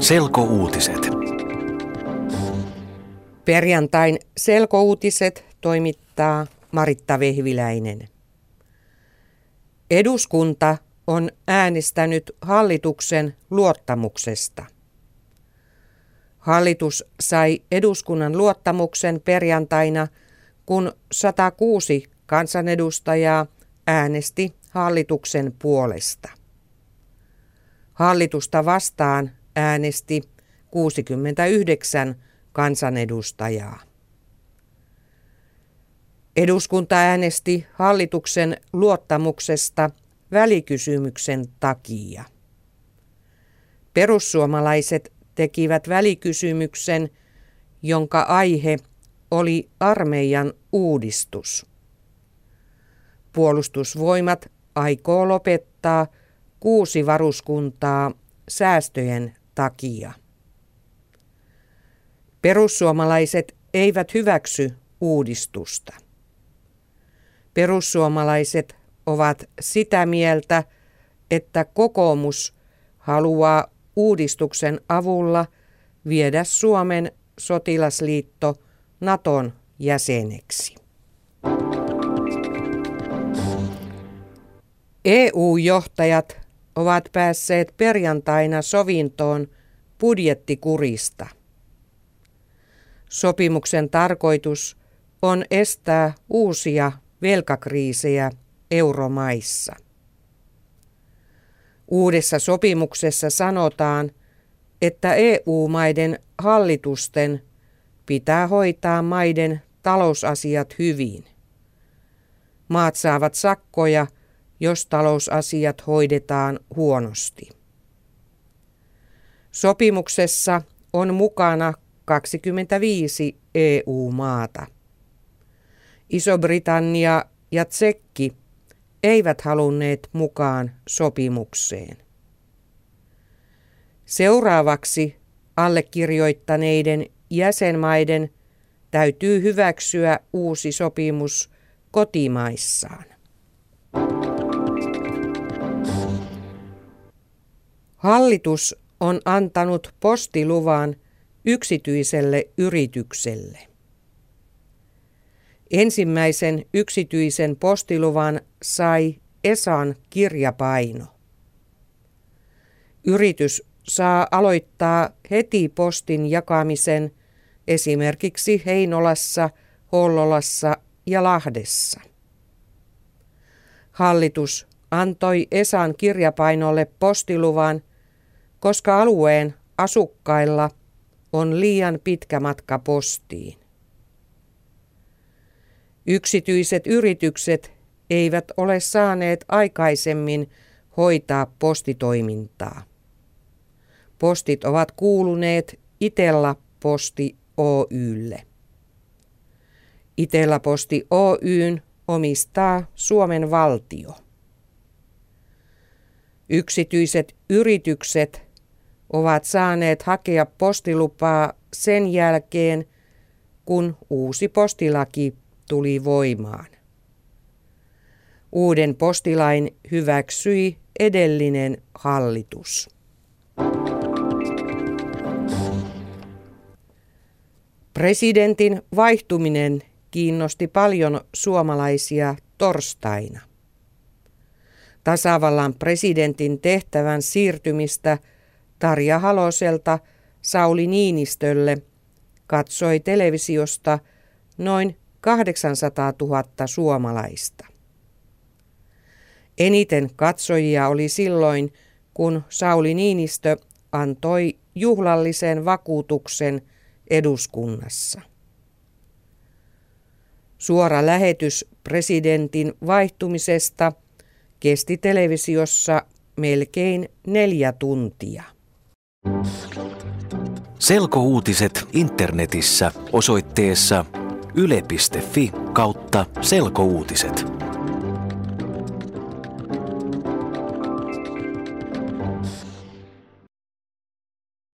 Selkouutiset. Perjantain selkouutiset toimittaa Maritta Vehviläinen. Eduskunta on äänestänyt hallituksen luottamuksesta. Hallitus sai eduskunnan luottamuksen perjantaina, kun 106 kansanedustajaa äänesti hallituksen puolesta. Hallitusta vastaan äänesti 69 kansanedustajaa. Eduskunta äänesti hallituksen luottamuksesta välikysymyksen takia. Perussuomalaiset tekivät välikysymyksen, jonka aihe oli armeijan uudistus. Puolustusvoimat aikoo lopettaa kuusi varuskuntaa säästöjen takia. Perussuomalaiset eivät hyväksy uudistusta. Perussuomalaiset ovat sitä mieltä, että kokoomus haluaa uudistuksen avulla viedä Suomen sotilasliitto Naton jäseneksi. EU-johtajat ovat päässeet perjantaina sovintoon budjettikurista. Sopimuksen tarkoitus on estää uusia velkakriisejä euromaissa. Uudessa sopimuksessa sanotaan, että EU-maiden hallitusten pitää hoitaa maiden talousasiat hyvin. Maat saavat sakkoja – jos talousasiat hoidetaan huonosti. Sopimuksessa on mukana 25 EU-maata. Iso-Britannia ja Tsekki eivät halunneet mukaan sopimukseen. Seuraavaksi allekirjoittaneiden jäsenmaiden täytyy hyväksyä uusi sopimus kotimaissaan. Hallitus on antanut postiluvan yksityiselle yritykselle. Ensimmäisen yksityisen postiluvan sai Esan kirjapaino. Yritys saa aloittaa heti postin jakamisen esimerkiksi Heinolassa, Hollolassa ja Lahdessa. Hallitus antoi Esan kirjapainolle postiluvan koska alueen asukkailla on liian pitkä matka postiin. Yksityiset yritykset eivät ole saaneet aikaisemmin hoitaa postitoimintaa. Postit ovat kuuluneet Itella Posti Oylle. Itella Posti Oyn omistaa Suomen valtio. Yksityiset yritykset ovat saaneet hakea postilupaa sen jälkeen, kun uusi postilaki tuli voimaan. Uuden postilain hyväksyi edellinen hallitus. Presidentin vaihtuminen kiinnosti paljon suomalaisia torstaina. Tasavallan presidentin tehtävän siirtymistä – Tarja Haloselta Sauli Niinistölle katsoi televisiosta noin 800 000 suomalaista. Eniten katsojia oli silloin, kun Sauli Niinistö antoi juhlallisen vakuutuksen eduskunnassa. Suora lähetys presidentin vaihtumisesta kesti televisiossa melkein neljä tuntia. Selkouutiset internetissä osoitteessa yle.fi kautta selkouutiset.